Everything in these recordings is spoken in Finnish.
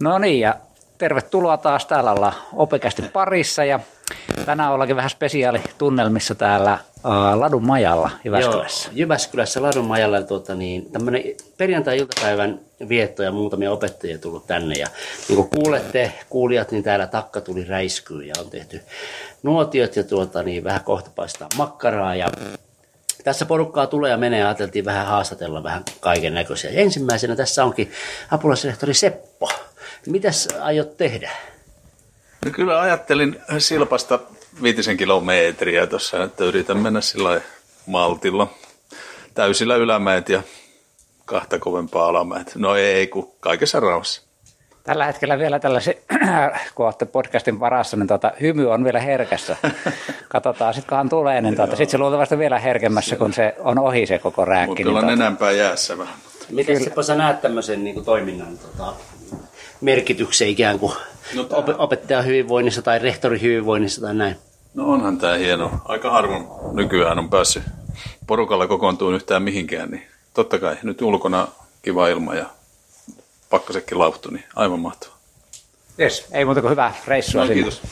No niin, ja tervetuloa taas. Täällä ollaan opekästi parissa ja tänään ollaankin vähän spesiaalitunnelmissa täällä Ladun majalla Jyväskylässä. Joo, Jyväskylässä Ladun majalla tuota, niin, tämmöinen perjantai-iltapäivän vietto ja muutamia opettajia tullut tänne. Ja niin kuin kuulette, kuulijat, niin täällä takka tuli räiskyy ja on tehty nuotiot ja tuota, niin vähän kohta paistaa makkaraa. Ja tässä porukkaa tulee ja menee ja ajateltiin vähän haastatella vähän kaiken näköisiä. Ensimmäisenä tässä onkin apulaisrehtori Seppo. Mitäs aiot tehdä? No kyllä ajattelin silpasta viitisen kilometriä tuossa, että yritän mennä sillä maltilla. Täysillä ylämäet ja kahta kovempaa alamäet. No ei, kun kaikessa rauhassa. Tällä hetkellä vielä tällaisen, kun olette podcastin varassa, niin tuota, hymy on vielä herkässä. Katsotaan, sitten kunhan tulee, niin tuota, sitten se luultavasti vielä herkemmässä, kun se on ohi se koko rääkki. Mutta kyllä niin, tuota... jäässä vähän. Miten Seppo sä näet tämmöisen niin kuin, toiminnan tota, merkityksen ikään kuin no, op- opettajan hyvinvoinnissa tai rehtorin hyvinvoinnissa tai näin? No onhan tämä hieno. Aika harvoin nykyään on päässyt porukalla kokoontuun yhtään mihinkään, niin totta kai nyt ulkona kiva ilma ja pakkasekin lauhtu, niin aivan mahtavaa. Yes, ei muuta kuin hyvää reissua no, sinne. Kiitos.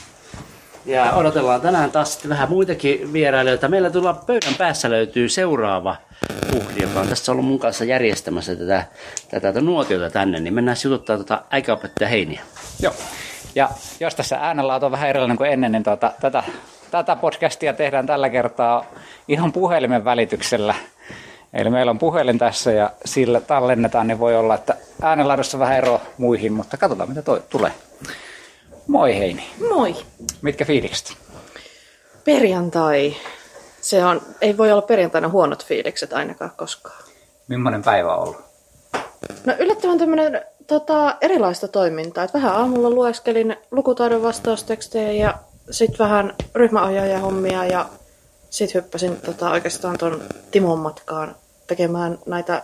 Ja odotellaan tänään taas sitten vähän muitakin vierailijoita. Meillä tulla pöydän päässä löytyy seuraava uhri, joka on tässä ollut mun kanssa järjestämässä tätä, tätä, tätä nuotiota tänne, niin mennään jututtaa tuota äikäopettaja Heiniä. Joo. Ja jos tässä äänenlaatu on vähän erilainen kuin ennen, niin tuota, tätä, tätä podcastia tehdään tällä kertaa ihan puhelimen välityksellä. Eli meillä on puhelin tässä ja sillä tallennetaan, niin voi olla, että äänenlaadussa vähän ero muihin, mutta katsotaan mitä toi tulee. Moi Heini. Moi. Mitkä fiilikset? Perjantai. Se on, ei voi olla perjantaina huonot fiilikset ainakaan koskaan. Millainen päivä on ollut? No yllättävän tämmöinen tota, erilaista toimintaa. Et vähän aamulla lueskelin lukutaidon vastaustekstejä ja sitten vähän ryhmäohjaajahommia ja sitten hyppäsin tota, oikeastaan tuon Timon matkaan tekemään näitä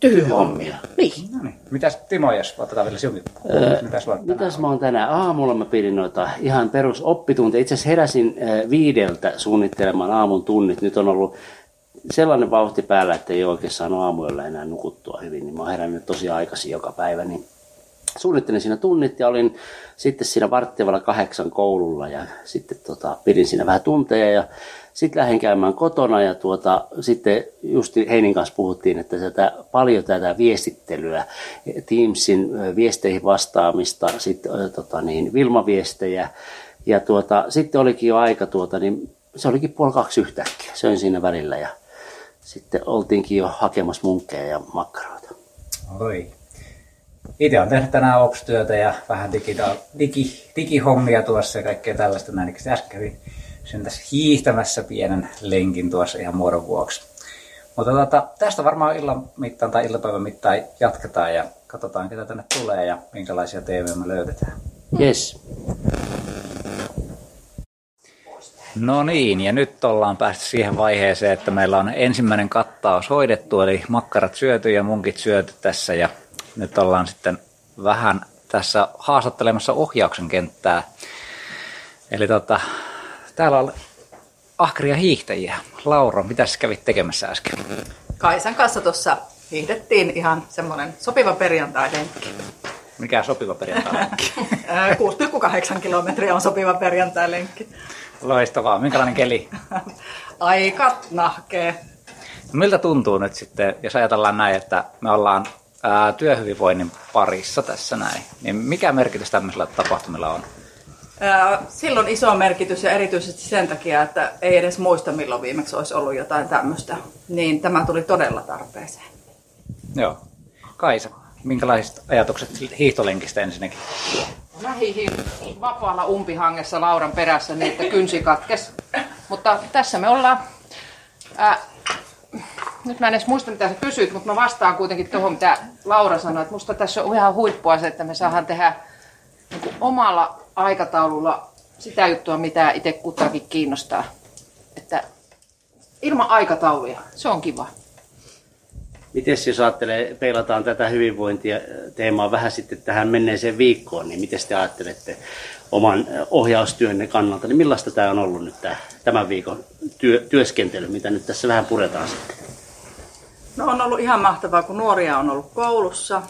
tyhjyhommia. Niin. No niin. Mitäs Timo, jos otetaan vielä sinun öö, Mitäs, mitäs mä oon tänään? Aamulla mä pidin noita ihan perus oppitunteja. Itse asiassa heräsin viideltä suunnittelemaan aamun tunnit. Nyt on ollut sellainen vauhti päällä, että ei oikein saanut aamuyöllä enää nukuttua hyvin. Niin mä oon herännyt tosi aikaisin joka päivä. Niin suunnittelin siinä tunnit ja olin sitten siinä varttivalla kahdeksan koululla ja sitten tota, pidin siinä vähän tunteja ja sitten lähdin käymään kotona ja tuota, sitten just Heinin kanssa puhuttiin, että tätä, paljon tätä viestittelyä, Teamsin viesteihin vastaamista, sitten tota, niin, Vilma-viestejä ja tuota, sitten olikin jo aika, tuota, niin se olikin puoli kaksi yhtäkkiä, söin siinä välillä ja sitten oltiinkin jo hakemassa munkkeja ja makkaroita. Oi. Itse olen tehnyt tänään ops-työtä ja vähän digita- digi, digihommia tuossa ja kaikkea tällaista näin. Äsken kävin sen tässä hiihtämässä pienen lenkin tuossa ihan muodon vuoksi. Mutta tota, tästä varmaan illan mittaan tai iltapäivän mittaan jatketaan ja katsotaan, ketä tänne tulee ja minkälaisia TV me löydetään. Yes. No niin, ja nyt ollaan päästy siihen vaiheeseen, että meillä on ensimmäinen kattaus hoidettu, eli makkarat syöty ja munkit syöty tässä, ja nyt ollaan sitten vähän tässä haastattelemassa ohjauksen kenttää. Eli tota, täällä on ahkeria hiihtäjiä. Laura, mitä sä kävit tekemässä äsken? Kaisan kanssa tuossa hiihdettiin ihan semmoinen sopiva perjantai-lenkki. Mikä sopiva perjantai-lenkki? 6,8 kilometriä on sopiva perjantai-lenkki. Loistavaa. Minkälainen keli? Aika nahkee. Miltä tuntuu nyt sitten, jos ajatellaan näin, että me ollaan ää, työhyvinvoinnin parissa tässä näin, niin mikä merkitys tämmöisellä tapahtumilla on? Silloin iso merkitys ja erityisesti sen takia, että ei edes muista milloin viimeksi olisi ollut jotain tämmöistä. Niin tämä tuli todella tarpeeseen. Joo. Kaisa, minkälaiset ajatukset hiihtolenkistä ensinnäkin? Mä hiihin vapaalla umpihangessa Lauran perässä niin, että kynsi katkes. Mutta tässä me ollaan. Nyt mä en edes muista, mitä sä kysyit, mutta mä vastaan kuitenkin tuohon, mitä Laura sanoi. Että musta tässä on ihan huippua se, että me saadaan tehdä niin omalla aikataululla sitä juttua, mitä itse kutakin kiinnostaa. Että ilman aikatauluja, se on kiva. Miten jos ajattelee, peilataan tätä hyvinvointia teemaa vähän sitten tähän menneeseen viikkoon, niin miten te ajattelette oman ohjaustyönne kannalta, niin millaista tämä on ollut nyt tämä, tämän viikon työ, työskentely, mitä nyt tässä vähän puretaan sitten? No on ollut ihan mahtavaa, kun nuoria on ollut koulussa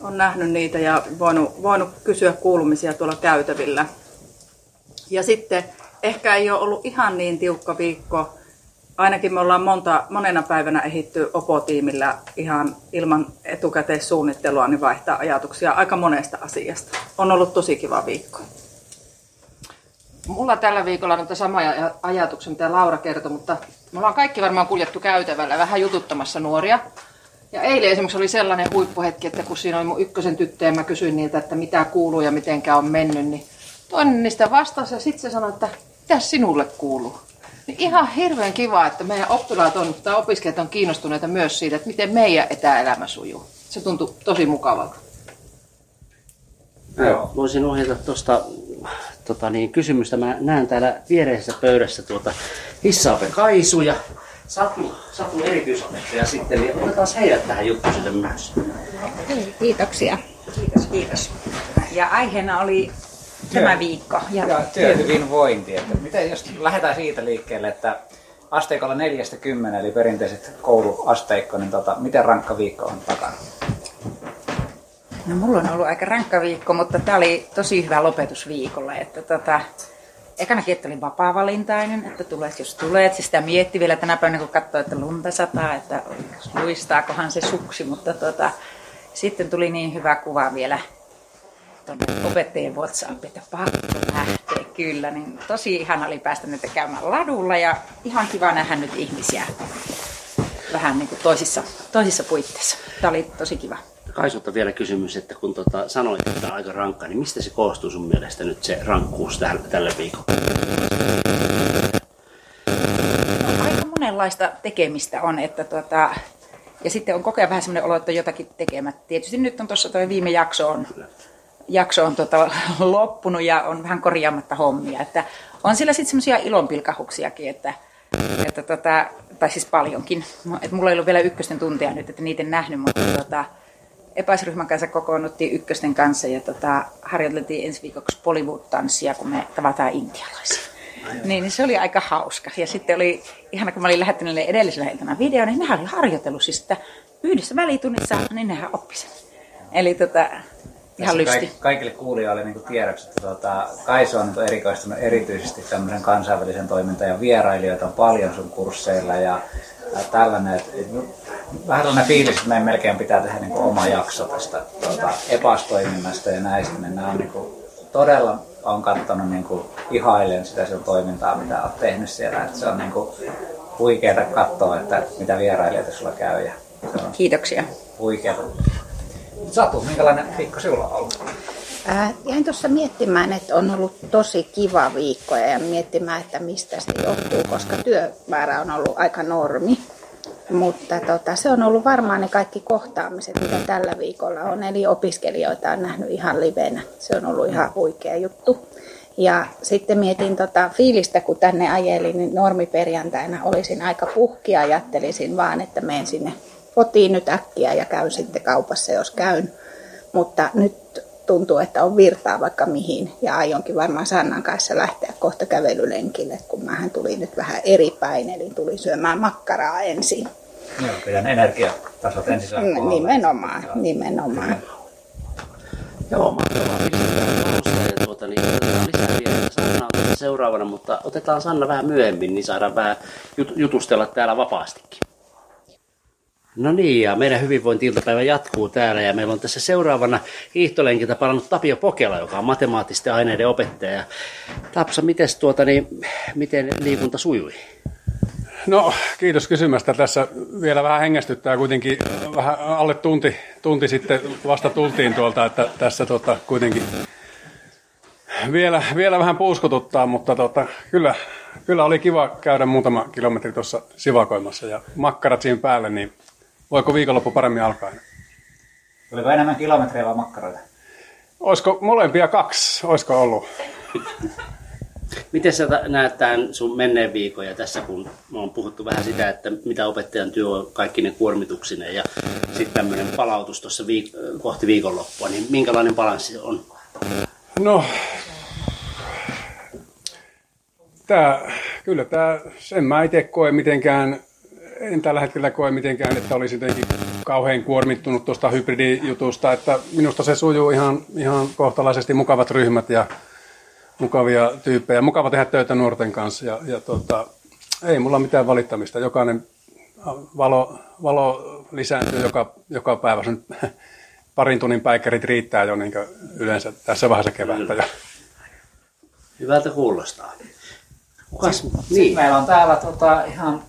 on nähnyt niitä ja voinut, voinut kysyä kuulumisia tuolla käytävillä. Ja sitten ehkä ei ole ollut ihan niin tiukka viikko. Ainakin me ollaan monta, monena päivänä ehitty opotiimillä ihan ilman etukäteissuunnittelua niin vaihtaa ajatuksia aika monesta asiasta. On ollut tosi kiva viikko. Mulla tällä viikolla on sama ajatuksia, mitä Laura kertoi, mutta me ollaan kaikki varmaan kuljettu käytävällä vähän jututtamassa nuoria. Ja eilen esimerkiksi oli sellainen huippuhetki, että kun siinä oli mun ykkösen tyttö ja mä kysyin niiltä, että mitä kuuluu ja mitenkä on mennyt, niin toinen niistä vastasi ja sitten se sanoi, että mitä sinulle kuuluu. Niin ihan hirveän kiva, että meidän oppilaat on, tai opiskelijat on kiinnostuneita myös siitä, että miten meidän etäelämä sujuu. Se tuntui tosi mukavalta. Joo. Voisin ohjata tuosta tota niin, kysymystä. Mä näen täällä viereisessä pöydässä tuota Hissaape Kaisu ja Satu, Satu erityisopettaja sitten, niin otetaan heidät tähän juttuun myös. Kiitoksia. Kiitos, kiitos. Ja aiheena oli Työ, tämä viikko. Ja, ja työhyvinvointi. Että miten jos lähdetään siitä liikkeelle, että asteikolla 40, eli perinteiset kouluasteikko, niin tota, miten rankka viikko on takana? No mulla on ollut aika rankka viikko, mutta tämä oli tosi hyvä lopetus viikolle. Että tota, ekanakin, että oli vapaa-valintainen, että tulet jos tulet. Siis sitä mietti vielä tänä päivänä, kun katsoi, että lunta sataa, että luistaakohan se suksi. Mutta tota, sitten tuli niin hyvä kuva vielä tuonne opettajien WhatsApp, että pakko lähteä kyllä. Niin tosi ihana oli päästä nyt käymään ladulla ja ihan kiva nähdä nyt ihmisiä vähän niin kuin toisissa, toisissa puitteissa. Tämä oli tosi kiva. Kaisulta vielä kysymys, että kun tota, sanoit, että tämä on aika rankka, niin mistä se koostuu sun mielestä nyt se rankkuus tälle, tälle viikolle? No, aika monenlaista tekemistä on, että tota, ja sitten on koko ajan vähän semmoinen olo, että jotakin tekemättä. Tietysti nyt on tuossa tuo viime jakso on, jakso on tota, loppunut ja on vähän korjaamatta hommia. Että on siellä sitten semmoisia ilonpilkahuksiakin, että, että tota, tai siis paljonkin. Et mulla ei ollut vielä ykkösten tuntia nyt, että niitä en nähnyt, mutta tota, epäisryhmän kanssa kokoonnuttiin ykkösten kanssa ja tota, harjoiteltiin ensi viikoksi Bollywood-tanssia, kun me tavataan intialaisia. Niin, niin se oli aika hauska. Ja sitten oli, ihana kun mä olin lähettänyt edellisellä iltana video, niin nehän oli harjoitellut siis, että yhdessä välitunnissa, niin nehän oppi sen. Eli tota, ihan lysti. Kaik- kaikille kuulijoille niin tiedoksi, että tuota, Kaisu on niin erikoistunut erityisesti tämmöisen kansainvälisen toimintaan ja vierailijoita on paljon sun kursseilla ja, tällainen. Että, vähän sellainen fiilis, että meidän melkein pitää tehdä niin oma jakso tästä tuota, epastoiminnasta ja näistä. Niin nämä on niin kuin, todella on katsonut niin kuin, ihailen sitä sun toimintaa, mitä olet tehnyt siellä. Että se on niin kuin, huikeeta katsoa, että mitä vierailijoita sulla käy. Ja se on Kiitoksia. Huikeeta. Satu, minkälainen viikko sinulla on ollut? Äh, jäin tuossa miettimään, että on ollut tosi kiva viikko ja miettimään, että mistä se johtuu, koska työmäärä on ollut aika normi. Mutta tota, se on ollut varmaan ne kaikki kohtaamiset, mitä tällä viikolla on. Eli opiskelijoita on nähnyt ihan livenä. Se on ollut ihan huikea juttu. Ja sitten mietin tota fiilistä, kun tänne ajelin, niin normiperjantaina olisin aika puhki ja ajattelisin vaan, että menen sinne kotiin nyt äkkiä ja käyn sitten kaupassa, jos käyn. Mutta nyt tuntuu, että on virtaa vaikka mihin. Ja aionkin varmaan Sannan kanssa lähteä kohta kävelylenkille, kun mähän tuli nyt vähän eri päin, eli tuli syömään makkaraa ensin. Joo, pidän energiatasot ensin saa Nimenomaan, Joo. nimenomaan. Joo, mahtavaa. Tuota, niin, lisää vielä. Sanna seuraavana, mutta otetaan Sanna vähän myöhemmin, niin saadaan vähän jutustella täällä vapaastikin. No niin, ja meidän hyvinvointi-iltapäivä jatkuu täällä ja meillä on tässä seuraavana hiihtolenkiltä palannut Tapio Pokela, joka on matemaattisten aineiden opettaja. Tapsa, miten, tuota, niin, miten liikunta sujui? No, kiitos kysymästä. Tässä vielä vähän hengästyttää kuitenkin vähän alle tunti, tunti sitten vasta tultiin tuolta, että tässä tota, kuitenkin vielä, vielä vähän puuskututtaa, mutta tota, kyllä, kyllä oli kiva käydä muutama kilometri tuossa sivakoimassa ja makkarat siinä päälle, niin Voiko viikonloppu paremmin alkaa? Oliko enemmän kilometrejä vai makkaroita? Olisiko molempia kaksi? Olisiko ollut? Miten sä näet tämän sun menneen viikon ja tässä kun me on puhuttu vähän sitä, että mitä opettajan työ on kaikki ne kuormituksineen ja sitten tämmöinen palautus tuossa viik- kohti viikonloppua, niin minkälainen balanssi on? No, tää, kyllä tämä, sen mä itse koe mitenkään en tällä hetkellä koe mitenkään, että olisi jotenkin kauhean kuormittunut tuosta hybridijutusta, että minusta se sujuu ihan, ihan kohtalaisesti mukavat ryhmät ja mukavia tyyppejä. Mukava tehdä töitä nuorten kanssa ja, ja tota, ei mulla mitään valittamista. Jokainen valo, valo lisääntyy joka, joka päivä. Sen parin tunnin päikkärit riittää jo niin yleensä tässä vaiheessa kevättä. Ja... Hyvältä kuulostaa. Kukas? Sitten, niin. meillä on täällä tota, ihan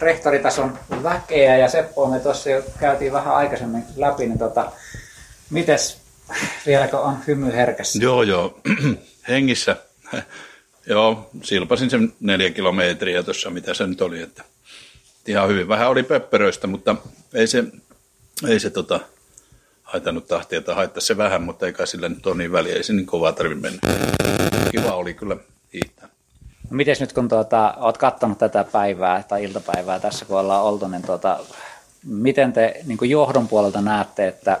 rehtoritason väkeä ja Seppo me tuossa jo käytiin vähän aikaisemmin läpi, niin tota, mites vieläkö on hymy herkässä? Joo, joo. Hengissä. joo, silpasin sen neljä kilometriä tuossa, mitä se nyt oli. Että ihan hyvin. Vähän oli pöppöröistä, mutta ei se, ei se tota, haitannut tahtia tai haittaa se vähän, mutta eikä sillä nyt ole niin väliä. Ei se niin kovaa tarvitse mennä. Kiva oli kyllä miten nyt kun tuota, olet katsonut tätä päivää tai iltapäivää tässä kun ollaan oltu, niin tuota, miten te niin johdon puolelta näette, että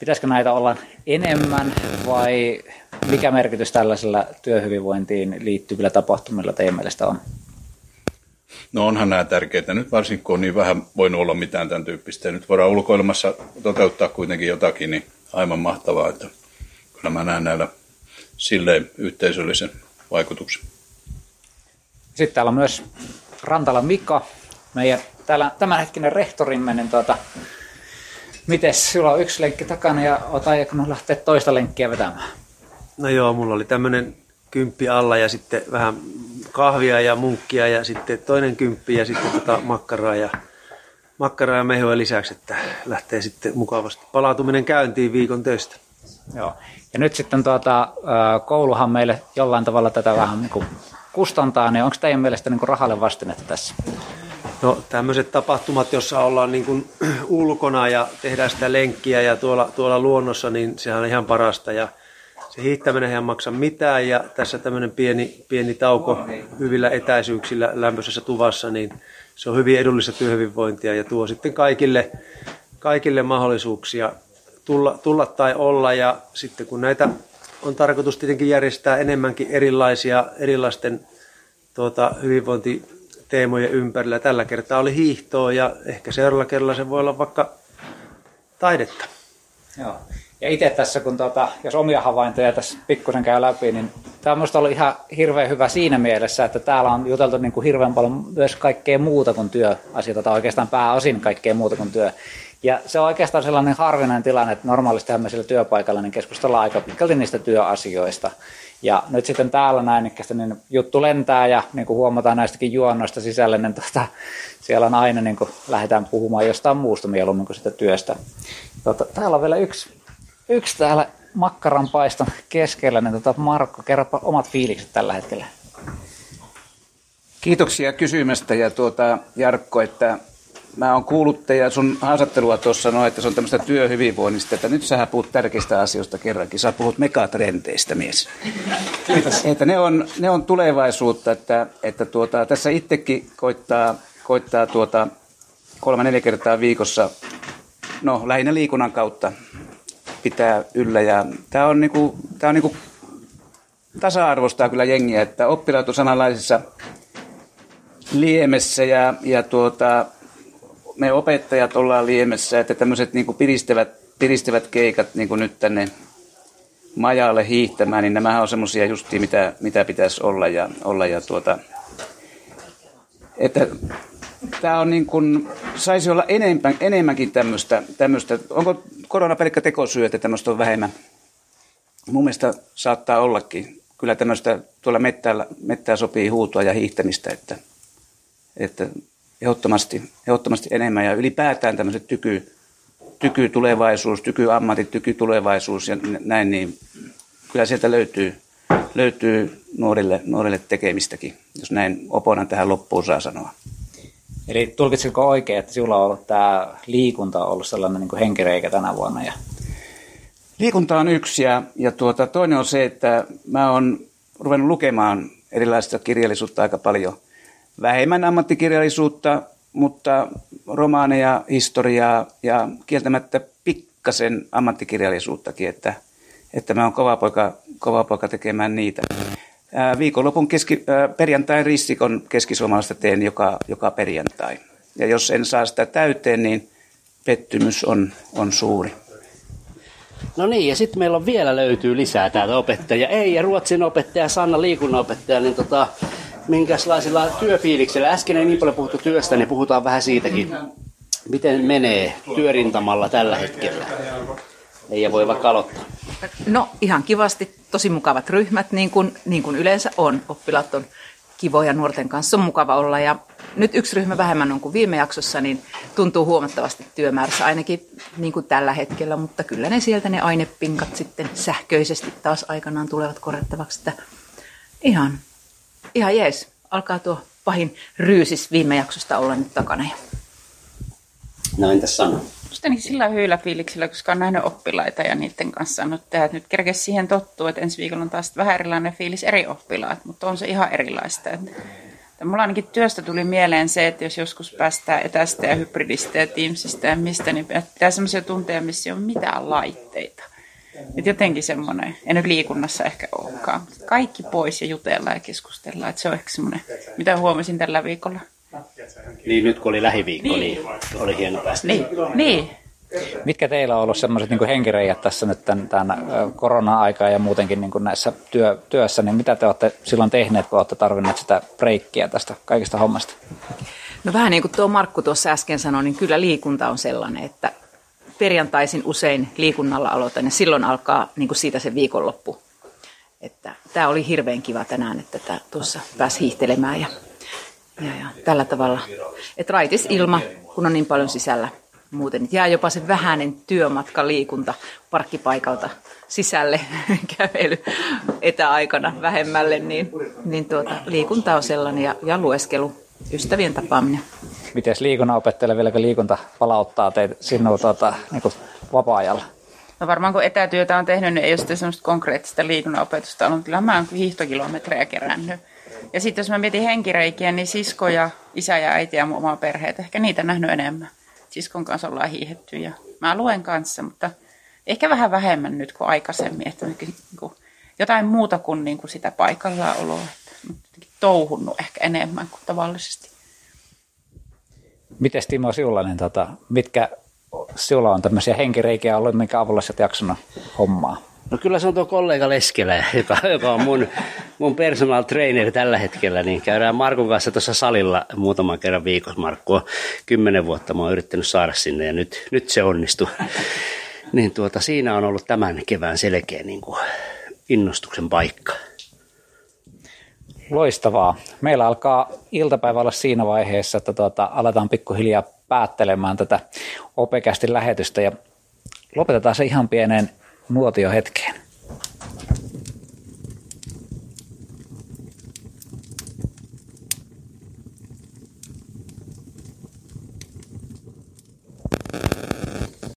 pitäisikö näitä olla enemmän vai mikä merkitys tällaisella työhyvinvointiin liittyvillä tapahtumilla teidän mielestä on? No onhan nämä tärkeitä. Nyt varsinkin kun on niin vähän voinut olla mitään tämän tyyppistä. Nyt voidaan ulkoilmassa toteuttaa kuitenkin jotakin, niin aivan mahtavaa. Että kyllä mä näen näillä silleen yhteisöllisen vaikutuksen. Sitten täällä on myös Rantala Mika, meidän täällä tämänhetkinen rehtorimme, niin tuota, miten sulla on yksi lenkki takana ja oot aikonut lähteä toista lenkkiä vetämään? No joo, mulla oli tämmöinen kymppi alla ja sitten vähän kahvia ja munkkia ja sitten toinen kymppi ja sitten tota makkaraa ja, makkaraa ja mehua lisäksi, että lähtee sitten mukavasti palautuminen käyntiin viikon töistä. Joo. Ja nyt sitten tuota, kouluhan meille jollain tavalla tätä vähän niin kuin kustantaa, niin onko teidän mielestä niin rahalle vastinetta tässä? No tämmöiset tapahtumat, jossa ollaan niin kuin ulkona ja tehdään sitä lenkkiä ja tuolla, tuolla luonnossa, niin sehän on ihan parasta. Ja se hiihtäminen ei maksa mitään ja tässä tämmöinen pieni, pieni tauko hyvillä etäisyyksillä lämpöisessä tuvassa, niin se on hyvin edullista työhyvinvointia ja tuo sitten kaikille, kaikille mahdollisuuksia tulla, tulla tai olla. Ja sitten kun näitä on tarkoitus tietenkin järjestää enemmänkin erilaisia, erilaisten tuota, hyvinvointiteemojen ympärillä. Tällä kertaa oli hiihtoa ja ehkä seuraavalla kerralla se voi olla vaikka taidetta. Joo. Ja itse tässä, kun tuota, jos omia havaintoja tässä pikkusen käy läpi, niin tämä on minusta ollut ihan hirveän hyvä siinä mielessä, että täällä on juteltu niin kuin hirveän paljon myös kaikkea muuta kuin työasioita, tai oikeastaan pääosin kaikkea muuta kuin työ. Ja se on oikeastaan sellainen harvinainen tilanne, että normaalisti tämmöisellä työpaikalla niin keskustellaan aika pitkälti niistä työasioista. Ja nyt sitten täällä näin, niin juttu lentää ja niin kuin huomataan näistäkin juonnoista sisälle, niin tuota, siellä on aina niin kuin lähdetään puhumaan jostain muusta mieluummin kuin sitä työstä. Tuota, täällä on vielä yksi, yksi täällä makkaran paiston keskellä, niin tuota, Markko, kerropa omat fiilikset tällä hetkellä. Kiitoksia kysymästä ja tuota, Jarkko, että mä oon kuullut teidän sun haastattelua tuossa no, että se on tämmöistä työhyvinvoinnista, että nyt sä puhut tärkeistä asioista kerrankin. Sä puhut megatrenteistä, mies. Kiitos. Että ne on, ne on tulevaisuutta, että, että tuota, tässä itsekin koittaa, koittaa tuota, kolme neljä kertaa viikossa, no lähinnä liikunnan kautta pitää yllä. Ja tämä on, niinku, tää on niinku, tasa-arvostaa kyllä jengiä, että oppilaat on samanlaisissa liemessä ja, ja tuota, me opettajat ollaan liemessä, että tämmöiset niin piristävät, piristävät keikat niin nyt tänne majalle hiihtämään, niin nämä on semmoisia justiin, mitä, mitä pitäisi olla. Ja, olla ja tuota, että tämä on niin kuin, saisi olla enemmän, enemmänkin tämmöistä, tämmöistä. Onko korona pelkkä tekosyy, että tämmöistä on vähemmän? Mun mielestä saattaa ollakin. Kyllä tämmöistä tuolla mettää, mettää sopii huutua ja hiihtämistä, että, että ehdottomasti, ehdottomasti enemmän. Ja ylipäätään tämmöiset tyky, tyky tulevaisuus, tyky ammatit, tyky tulevaisuus ja näin, niin kyllä sieltä löytyy, löytyy nuorille, nuorille tekemistäkin, jos näin opona tähän loppuun saa sanoa. Eli tulkitsitko oikein, että sinulla on ollut tämä liikunta on ollut sellainen niin henkireikä tänä vuonna? Ja... Liikunta on yksi ja, ja tuota, toinen on se, että mä oon ruvennut lukemaan erilaista kirjallisuutta aika paljon – vähemmän ammattikirjallisuutta, mutta romaaneja, historiaa ja kieltämättä pikkasen ammattikirjallisuuttakin, että, että mä oon kova poika, kova poika tekemään niitä. Viikonlopun keski, ää, perjantai ristikon keskisuomalaista teen joka, joka perjantai. Ja jos en saa sitä täyteen, niin pettymys on, on suuri. No niin, ja sitten meillä on vielä löytyy lisää täältä opettajia. Ei, ja ruotsin opettaja, Sanna liikunnanopettaja, niin tota, minkälaisilla työfiiliksellä. Äsken ei niin paljon puhuttu työstä, niin puhutaan vähän siitäkin. Miten menee työrintamalla tällä hetkellä? Ei voi vaikka aloittaa. No ihan kivasti, tosi mukavat ryhmät, niin kuin, niin kuin yleensä on. Oppilaat on kivoja, nuorten kanssa on mukava olla. Ja nyt yksi ryhmä vähemmän on kuin viime jaksossa, niin tuntuu huomattavasti työmäärässä ainakin niin kuin tällä hetkellä, mutta kyllä ne sieltä ne ainepinkat sitten sähköisesti taas aikanaan tulevat korjattavaksi. Ihan, ihan jees, alkaa tuo pahin ryysis viime jaksosta olla nyt takana. No entäs Sanna? Musta niin sillä hyillä fiiliksellä, koska on nähnyt oppilaita ja niiden kanssa saanut tehdä. Nyt kerkes siihen tottuu, että ensi viikolla on taas vähän erilainen fiilis eri oppilaat, mutta on se ihan erilaista. Että, että mulla ainakin työstä tuli mieleen se, että jos joskus päästään etästä ja hybridistä ja Teamsista ja mistä, niin pitää sellaisia tunteja, missä ei ole mitään laitteita. Että jotenkin semmoinen, en nyt liikunnassa ehkä olekaan, mutta kaikki pois ja jutellaan ja keskustellaan. Että se on ehkä semmoinen, mitä huomasin tällä viikolla. Niin nyt kun oli lähiviikko, niin, niin oli hieno päästä. Niin, niin. Mitkä teillä on ollut sellaiset niin henkireijät tässä nyt tämän, tämän korona-aikaa ja muutenkin niin kuin näissä työ, työssä, niin mitä te olette silloin tehneet, kun olette tarvinneet sitä breikkiä tästä kaikista hommasta? No vähän niin kuin tuo Markku tuossa äsken sanoi, niin kyllä liikunta on sellainen, että perjantaisin usein liikunnalla aloitan ja silloin alkaa niin kuin siitä se viikonloppu. Että tämä oli hirveän kiva tänään, että tuossa pääsi hiihtelemään ja ja, ja tällä tavalla, että raitis ilma, kun on niin paljon sisällä muuten. Että jää jopa se vähäinen työmatka liikunta parkkipaikalta sisälle kävely etäaikana vähemmälle, niin, niin tuota, liikunta on sellainen ja, ja lueskelu, ystävien tapaaminen. Miten liikunnan opettajalle vieläkö liikunta palauttaa teitä sinua tuota, niin vapaa-ajalla? No varmaan kun etätyötä on tehnyt, niin ei ole sitten semmoista konkreettista liikunnanopetusta ollut. Kyllä mä oon hiihtokilometrejä kerännyt ja sitten jos mä mietin henkireikiä, niin sisko ja isä ja äiti ja oma perheet, ehkä niitä nähnyt enemmän. Siskon kanssa ollaan hiihetty ja mä luen kanssa, mutta ehkä vähän vähemmän nyt kuin aikaisemmin. Että niin kuin jotain muuta kuin, niin kuin sitä paikallaan oloa. Touhunnut ehkä enemmän kuin tavallisesti. Miten Timo Siulainen, tota, mitkä sinulla on tämmöisiä henkireikiä ollut, minkä avulla sä jaksanut hommaa? No kyllä se on tuo kollega Leskelä, joka, joka on mun, mun personal trainer tällä hetkellä. Niin käydään Markun kanssa tuossa salilla muutaman kerran viikossa. Markku on kymmenen vuotta, mä oon yrittänyt saada sinne ja nyt, nyt se onnistui. Niin tuota, siinä on ollut tämän kevään selkeä niin kuin innostuksen paikka. Loistavaa. Meillä alkaa iltapäivä olla siinä vaiheessa, että tuota, aletaan pikkuhiljaa päättelemään tätä opekästi lähetystä ja lopetetaan se ihan pieneen nuotiohetkeen.